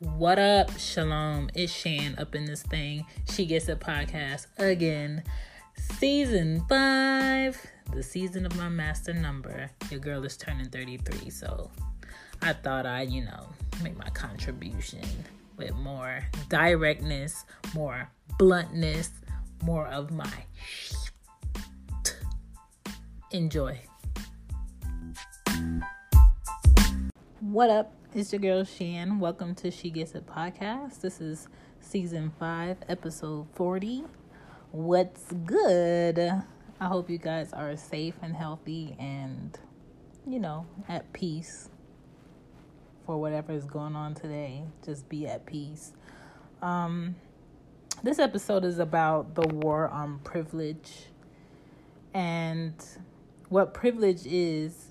What up, Shalom? It's Shan up in this thing. She Gets It podcast again. Season five, the season of my master number. Your girl is turning 33, so I thought I'd, you know, make my contribution with more directness, more bluntness, more of my enjoy. What up? It's your girl Shan. Welcome to She Gets It podcast. This is season five, episode 40. What's good? I hope you guys are safe and healthy and, you know, at peace for whatever is going on today. Just be at peace. Um, this episode is about the war on privilege. And what privilege is,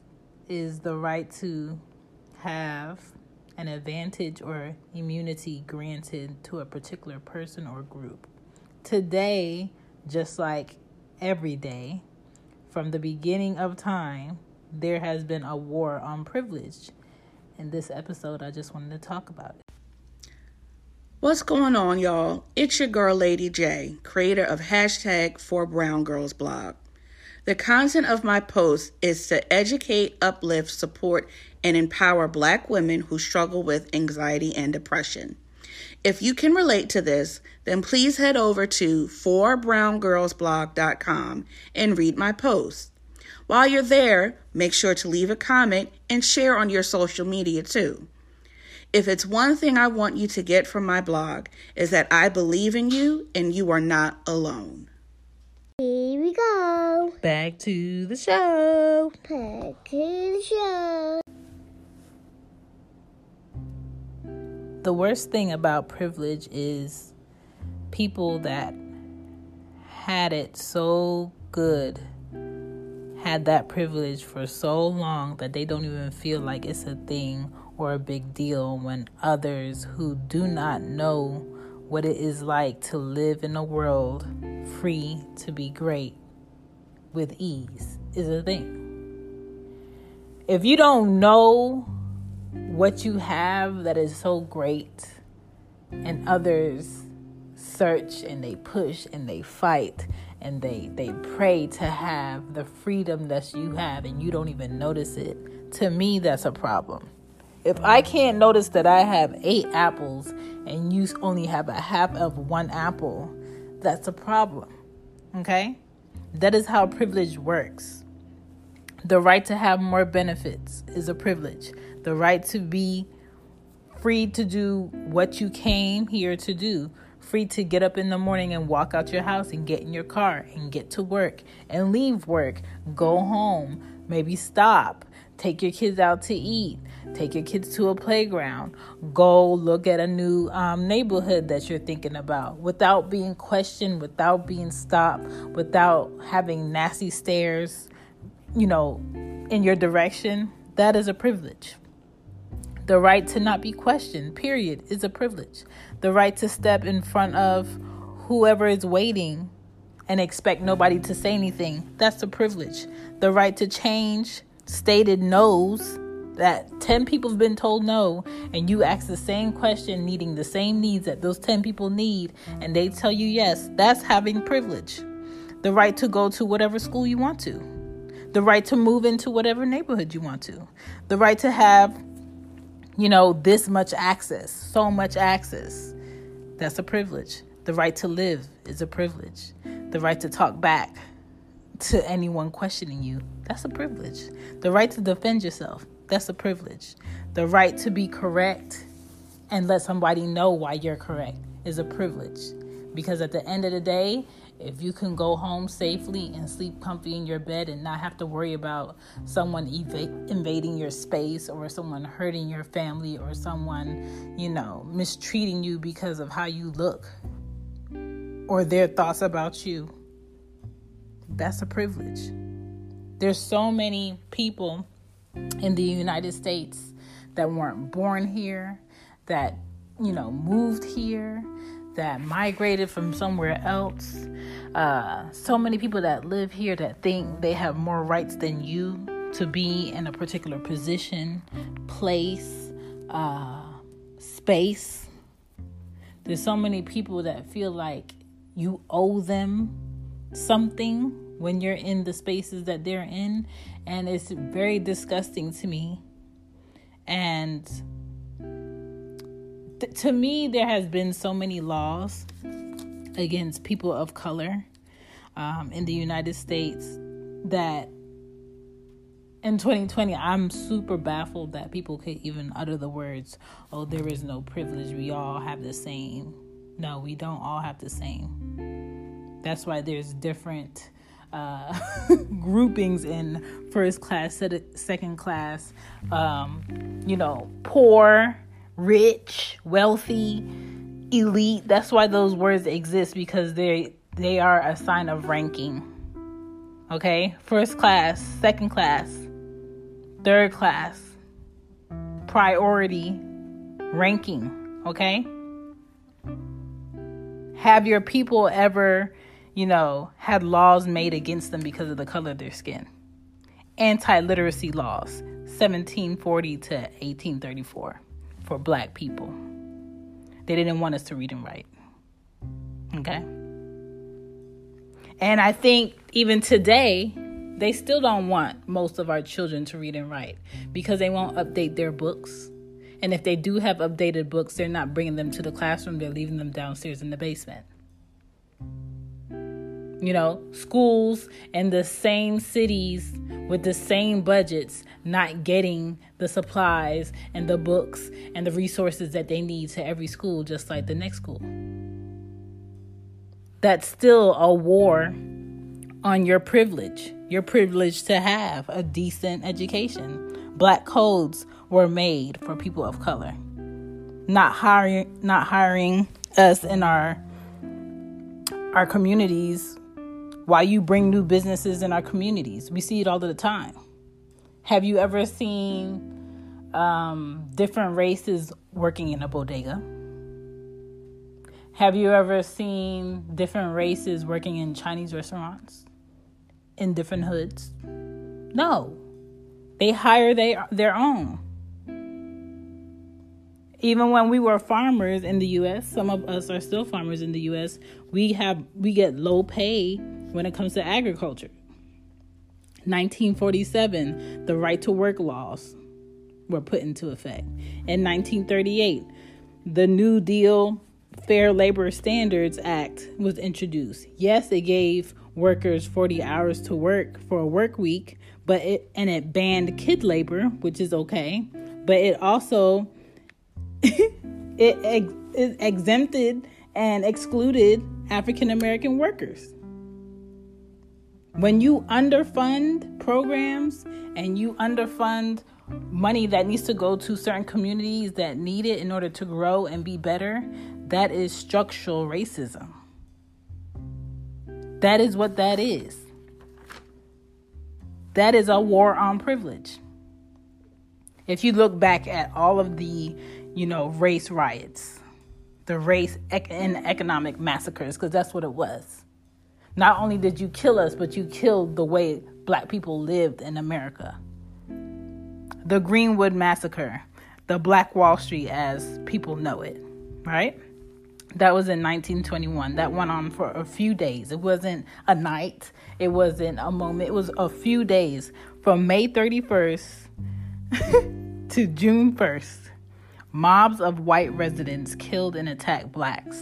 is the right to have an advantage or immunity granted to a particular person or group. Today, just like every day, from the beginning of time, there has been a war on privilege. In this episode, I just wanted to talk about it. What's going on, y'all? It's your girl, Lady J, creator of hashtag For Brown Girls blog. The content of my post is to educate, uplift, support, and empower Black women who struggle with anxiety and depression. If you can relate to this, then please head over to 4browngirlsblog.com and read my post. While you're there, make sure to leave a comment and share on your social media too. If it's one thing I want you to get from my blog is that I believe in you and you are not alone. Back to the show. Back to the show. the worst thing about privilege is people that had it so good had that privilege for so long that they don't even feel like it's a thing or a big deal when others who do not know what it is like to live in a world free to be great with ease is a thing. If you don't know what you have that is so great and others search and they push and they fight and they they pray to have the freedom that you have and you don't even notice it to me that's a problem if i can't notice that i have eight apples and you only have a half of one apple that's a problem okay that is how privilege works. The right to have more benefits is a privilege. The right to be free to do what you came here to do, free to get up in the morning and walk out your house and get in your car and get to work and leave work, go home, maybe stop, take your kids out to eat, take your kids to a playground, go look at a new um, neighborhood that you're thinking about without being questioned, without being stopped, without having nasty stares, you know, in your direction. That is a privilege. The right to not be questioned, period, is a privilege. The right to step in front of whoever is waiting and expect nobody to say anything, that's a privilege. The right to change stated no's that 10 people have been told no and you ask the same question needing the same needs that those 10 people need and they tell you yes that's having privilege the right to go to whatever school you want to the right to move into whatever neighborhood you want to the right to have you know, this much access, so much access. That's a privilege. The right to live is a privilege. The right to talk back to anyone questioning you, that's a privilege. The right to defend yourself, that's a privilege. The right to be correct and let somebody know why you're correct is a privilege. Because at the end of the day, if you can go home safely and sleep comfy in your bed and not have to worry about someone ev- invading your space or someone hurting your family or someone, you know, mistreating you because of how you look or their thoughts about you, that's a privilege. There's so many people in the United States that weren't born here, that, you know, moved here, that migrated from somewhere else. Uh, so many people that live here that think they have more rights than you to be in a particular position, place, uh, space. There's so many people that feel like you owe them something when you're in the spaces that they're in. And it's very disgusting to me. And th- to me, there has been so many laws against people of color um, in the United States that in 2020, I'm super baffled that people could even utter the words, oh, there is no privilege. We all have the same. No, we don't all have the same. That's why there's different uh, groupings in first class, second class, um, you know, poor, rich, wealthy, elite. That's why those words exist because they they are a sign of ranking. Okay? First class, second class, third class, priority, ranking. Okay? Have your people ever, you know, had laws made against them because of the color of their skin? Anti literacy laws, 1740 to 1834, for black people. They didn't want us to read and write. Okay? And I think even today, they still don't want most of our children to read and write because they won't update their books. And if they do have updated books, they're not bringing them to the classroom, they're leaving them downstairs in the basement. You know, schools in the same cities with the same budgets not getting the supplies and the books and the resources that they need to every school, just like the next school that's still a war on your privilege, your privilege to have a decent education. Black codes were made for people of color. Not hiring not hiring us in our our communities while you bring new businesses in our communities. We see it all the time. Have you ever seen um, different races working in a bodega? Have you ever seen different races working in Chinese restaurants in different hoods? No. They hire they, their own. Even when we were farmers in the US, some of us are still farmers in the US, we have we get low pay when it comes to agriculture. 1947, the right to work laws were put into effect. In 1938, the New Deal Fair Labor Standards Act was introduced. Yes, it gave workers 40 hours to work for a work week, but it and it banned kid labor, which is okay, but it also it, it exempted and excluded African American workers. When you underfund programs and you underfund money that needs to go to certain communities that need it in order to grow and be better, that is structural racism. That is what that is. That is a war on privilege. If you look back at all of the, you know, race riots, the race and economic massacres, because that's what it was. Not only did you kill us, but you killed the way black people lived in America. The Greenwood Massacre, the Black Wall Street as people know it, right? That was in 1921. That went on for a few days. It wasn't a night, it wasn't a moment, it was a few days from May 31st to June 1st. Mobs of white residents killed and attacked blacks,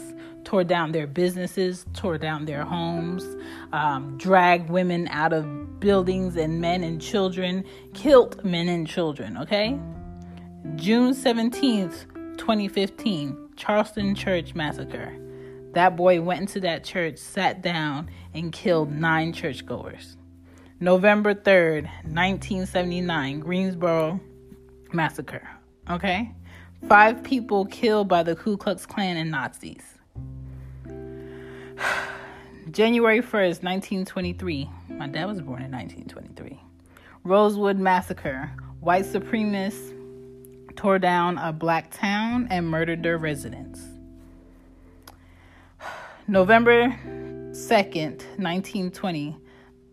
tore down their businesses, tore down their homes, um, dragged women out of buildings and men and children, killed men and children, okay? June 17th, 2015. Charleston Church Massacre. That boy went into that church, sat down, and killed nine churchgoers. November 3rd, 1979, Greensboro Massacre. Okay? Five people killed by the Ku Klux Klan and Nazis. January 1st, 1923. My dad was born in 1923. Rosewood Massacre. White supremacists tore down a black town and murdered their residents. November 2nd, 1920,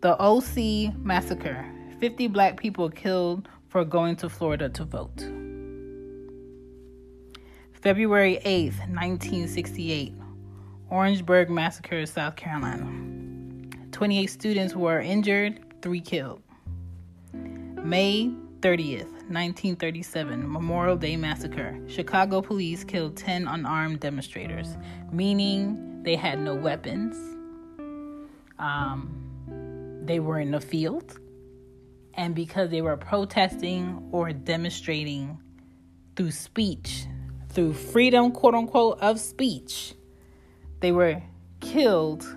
the Ocoee massacre 50 black people killed for going to Florida to vote. February 8th, 1968, Orangeburg Massacre, South Carolina. 28 students were injured, 3 killed. May 30th, 1937, Memorial Day Massacre. Chicago police killed 10 unarmed demonstrators, meaning they had no weapons. Um, they were in the field. And because they were protesting or demonstrating through speech, through freedom, quote unquote, of speech, they were killed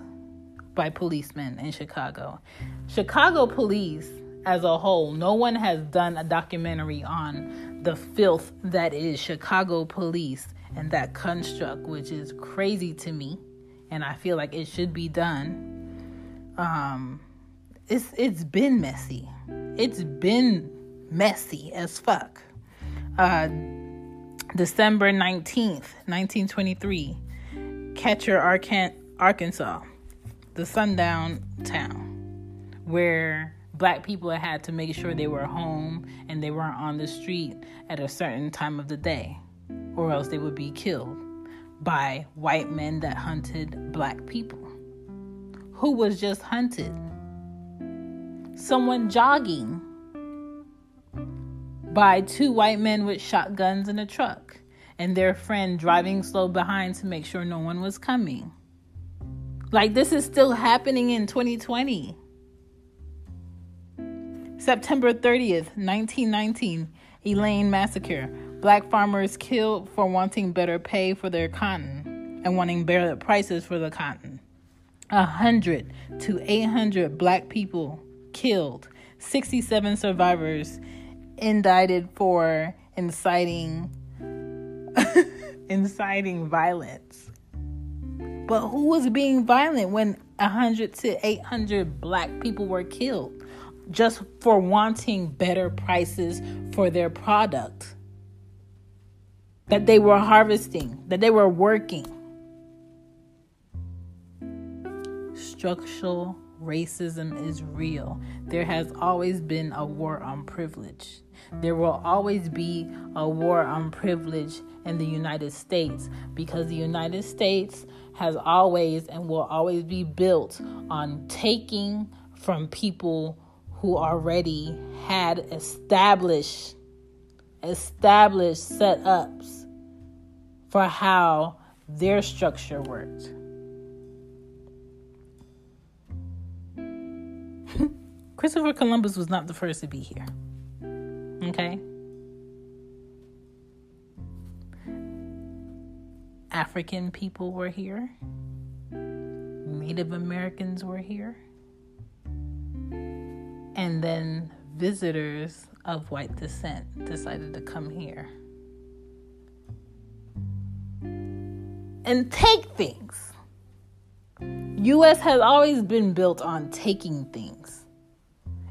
by policemen in Chicago. Chicago police, as a whole, no one has done a documentary on the filth that is Chicago police and that construct, which is crazy to me, and I feel like it should be done. Um, it's it's been messy. It's been messy as fuck. Uh, December 19th, 1923, Catcher, Arkansas, the sundown town, where black people had to make sure they were home and they weren't on the street at a certain time of the day, or else they would be killed by white men that hunted black people. Who was just hunted? Someone jogging by two white men with shotguns in a truck and their friend driving slow behind to make sure no one was coming. Like, this is still happening in 2020. September 30th, 1919, Elaine Massacre. Black farmers killed for wanting better pay for their cotton and wanting better prices for the cotton. A hundred to 800 black people killed. 67 survivors indicted for inciting inciting violence. But who was being violent when 100 to 800 black people were killed just for wanting better prices for their product that they were harvesting, that they were working? Structural racism is real. There has always been a war on privilege. There will always be a war on privilege in the United States because the United States has always and will always be built on taking from people who already had established established setups for how their structure worked. Christopher Columbus was not the first to be here. Okay? African people were here. Native Americans were here. And then visitors of white descent decided to come here and take things. US has always been built on taking things.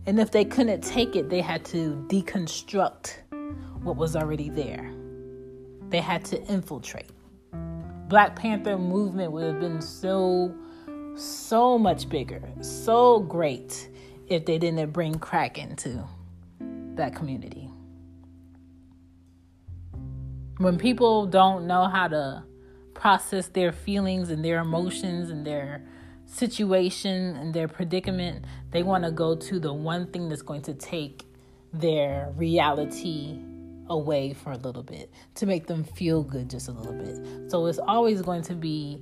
And if they couldn't take it, they had to deconstruct what was already there. They had to infiltrate. Black Panther movement would have been so so much bigger, so great if they didn't bring crack into that community. When people don't know how to process their feelings and their emotions and their situation and their predicament, they want to go to the one thing that's going to take their reality away for a little bit to make them feel good just a little bit. So it's always going to be,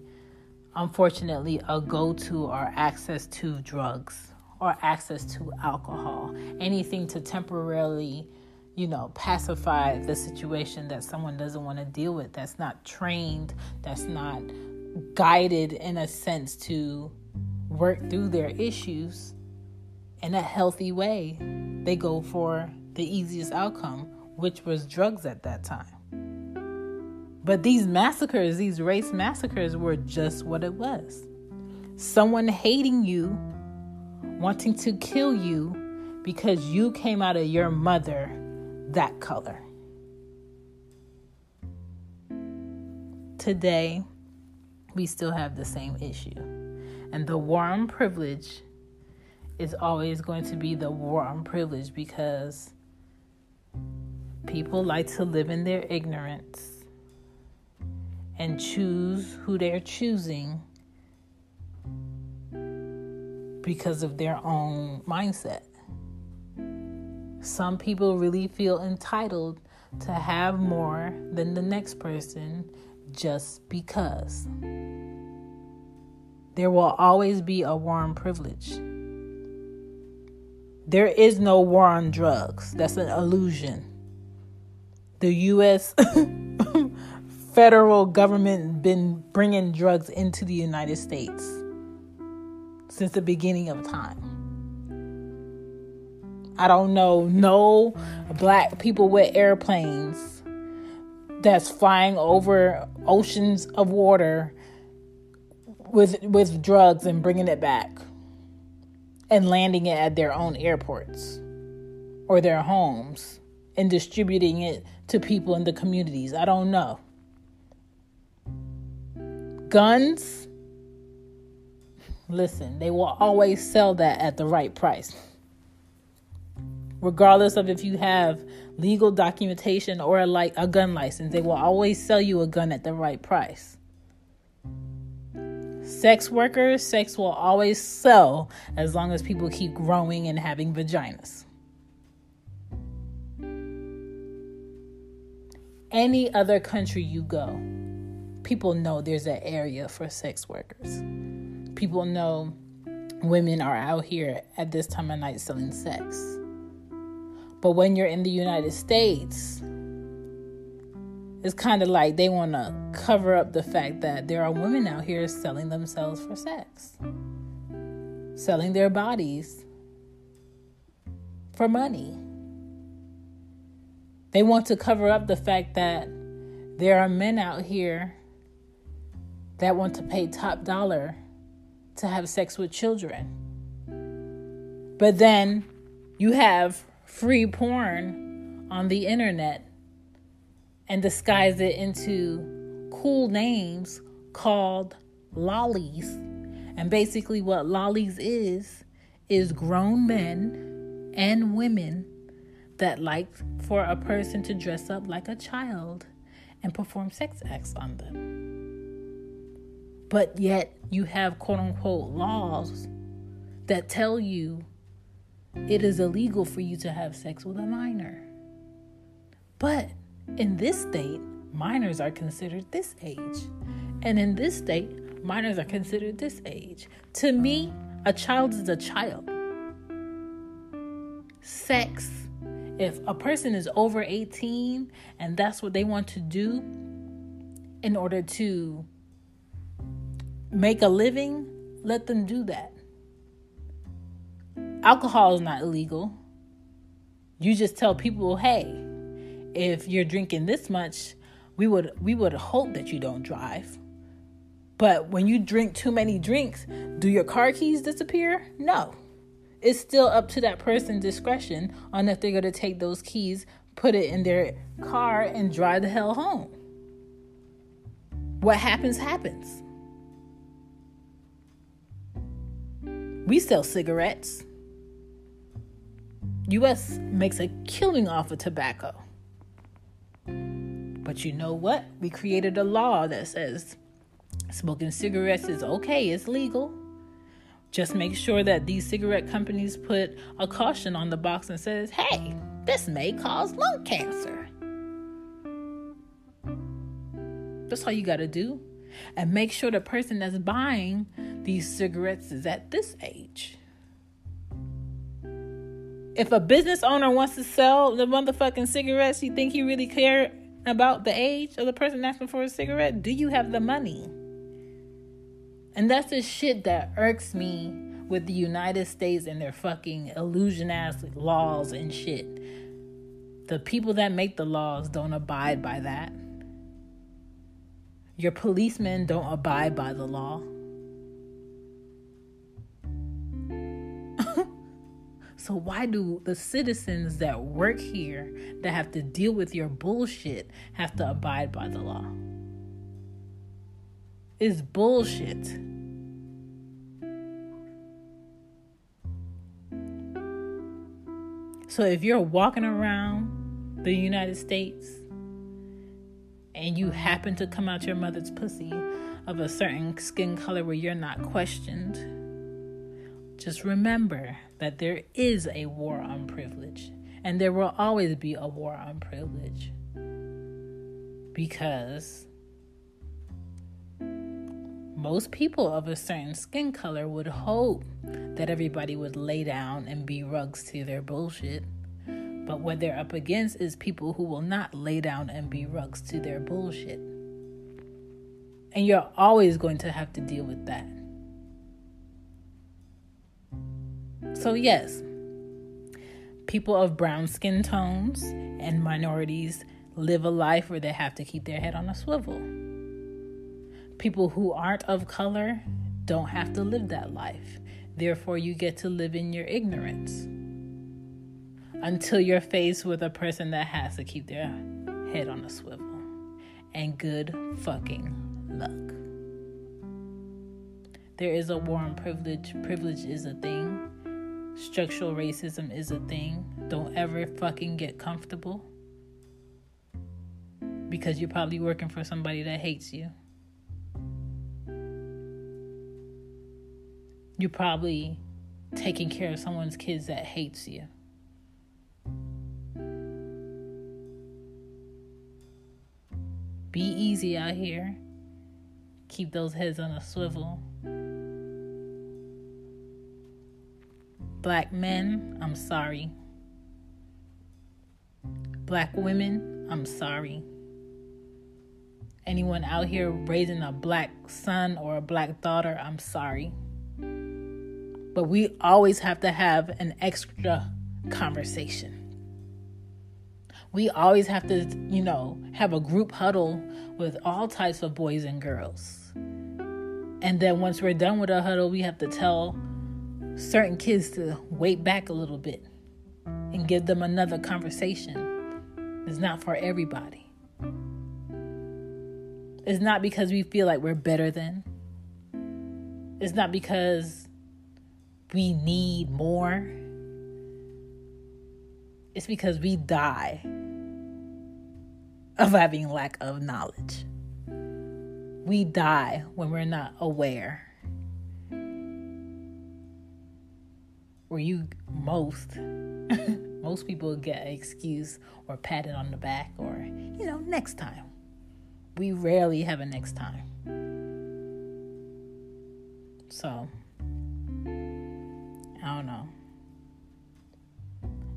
unfortunately, a go to or access to drugs or access to alcohol, anything to temporarily, you know, pacify the situation that someone doesn't want to deal with, that's not trained, that's not guided in a sense to work through their issues in a healthy way. They go for the easiest outcome, which was drugs at that time. But these massacres, these race massacres, were just what it was someone hating you, wanting to kill you because you came out of your mother that color. Today, we still have the same issue. And the war on privilege is always going to be the war on privilege because people like to live in their ignorance and choose who they're choosing because of their own mindset. Some people really feel entitled to have more than the next person just because. There will always be a war on privilege. There is no war on drugs. That's an illusion. The US federal government been bringing drugs into the United States since the beginning of time. I don't know no black people with airplanes that's flying over oceans of water with with drugs and bringing it back and landing it at their own airports or their homes and distributing it to people in the communities. I don't know. Guns, listen, they will always sell that at the right price. Regardless of if you have legal documentation or a, like a gun license, they will always sell you a gun at the right price. Sex workers, sex will always sell as long as people keep growing and having vaginas. Any other country you go, people know there's an area for sex workers. People know women are out here at this time of night selling sex. But when you're in the United States, it's kind of like they want to cover up the fact that there are women out here selling themselves for sex, selling their bodies for money. They want to cover up the fact that there are men out here that want to pay top dollar to have sex with children. But then you have free porn on the internet and disguise it into cool names called lollies. And basically, what lollies is, is grown men and women that like for a person to dress up like a child and perform sex acts on them. But yet, you have quote unquote laws that tell you it is illegal for you to have sex with a minor. But in this state, minors are considered this age. And in this state, minors are considered this age. To me, a child is a child. Sex, if a person is over 18 and that's what they want to do in order to make a living, let them do that. Alcohol is not illegal. You just tell people, hey, if you're drinking this much, we would we would hope that you don't drive. But when you drink too many drinks, do your car keys disappear? No. It's still up to that person's discretion on if they're going to take those keys, put it in their car, and drive the hell home. What happens, happens. We sell cigarettes. US makes a killing off of tobacco. But you know what? We created a law that says smoking cigarettes is okay, it's legal. Just make sure that these cigarette companies put a caution on the box and says, hey, this may cause lung cancer. That's all you got to do. And make sure the person that's buying these cigarettes is at this age. If a business owner wants to sell the motherfucking cigarettes, you think he really care about the age of the person asking for a cigarette? Do you have the money? And that's the shit that irks me with the United States and their fucking illusion ass laws and shit. The people that make the laws don't abide by that. Your policemen don't abide by the law. So, why do the citizens that work here, that have to deal with your bullshit, have to abide by the law? It's bullshit. So, if you're walking around the United States and you happen to come out your mother's pussy of a certain skin color where you're not questioned, just remember that there is a war on privilege, and there will always be a war on privilege because most people of a certain skin color would hope that everybody would lay down and be rugs to their bullshit. But what they're up against is people who will not lay down and be rugs to their bullshit. And you're always going to have to deal with that. So, yes, people of brown skin tones and minorities live a life where they have to keep their head on a swivel. People who aren't of color don't have to live that life. Therefore, you get to live in your ignorance until you're faced with a person that has to keep their head on a swivel. And good fucking luck. There is a war on privilege. Privilege is a thing. Structural racism is a thing. Don't ever fucking get comfortable because you're probably working for somebody that hates you. You're probably taking care of someone's kids that hates you. Be easy out here. Keep those heads on a swivel. Black men, I'm sorry. Black women, I'm sorry. Anyone out here raising a black son or a black daughter, I'm sorry. But we always have to have an extra conversation. We always have to, you know, have a group huddle with all types of boys and girls. And then once we're done with our huddle, we have to tell certain kids to wait back a little bit and give them another conversation. It's not for everybody. It's not because we feel like we're better than. It's not because we need more. It's because we die of having lack of knowledge. We die when we're not aware. Where you most most people get an excuse or patted on the back or you know next time. We rarely have a next time. So I don't know.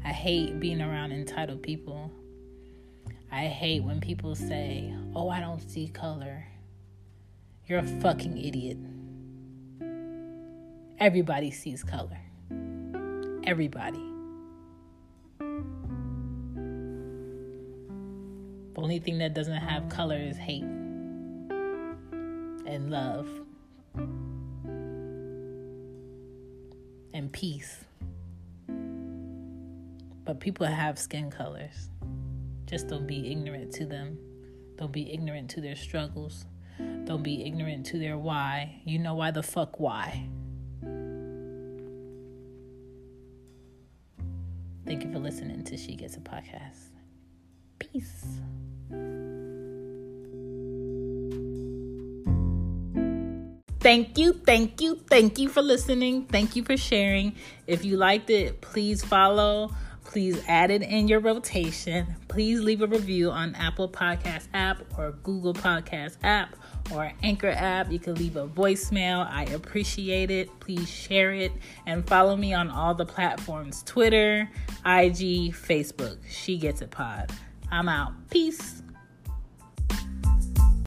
I hate being around entitled people. I hate when people say, Oh, I don't see color. You're a fucking idiot. Everybody sees color. Everybody. The only thing that doesn't have color is hate and love and peace. But people have skin colors. Just don't be ignorant to them. Don't be ignorant to their struggles. Don't be ignorant to their why. You know why the fuck why. Thank you for listening to She Gets It Podcast. Peace. Thank you, thank you, thank you for listening. Thank you for sharing. If you liked it, please follow. Please add it in your rotation. Please leave a review on Apple Podcast app or Google Podcast app or Anchor app. You can leave a voicemail. I appreciate it. Please share it and follow me on all the platforms Twitter, IG, Facebook. She Gets It Pod. I'm out. Peace.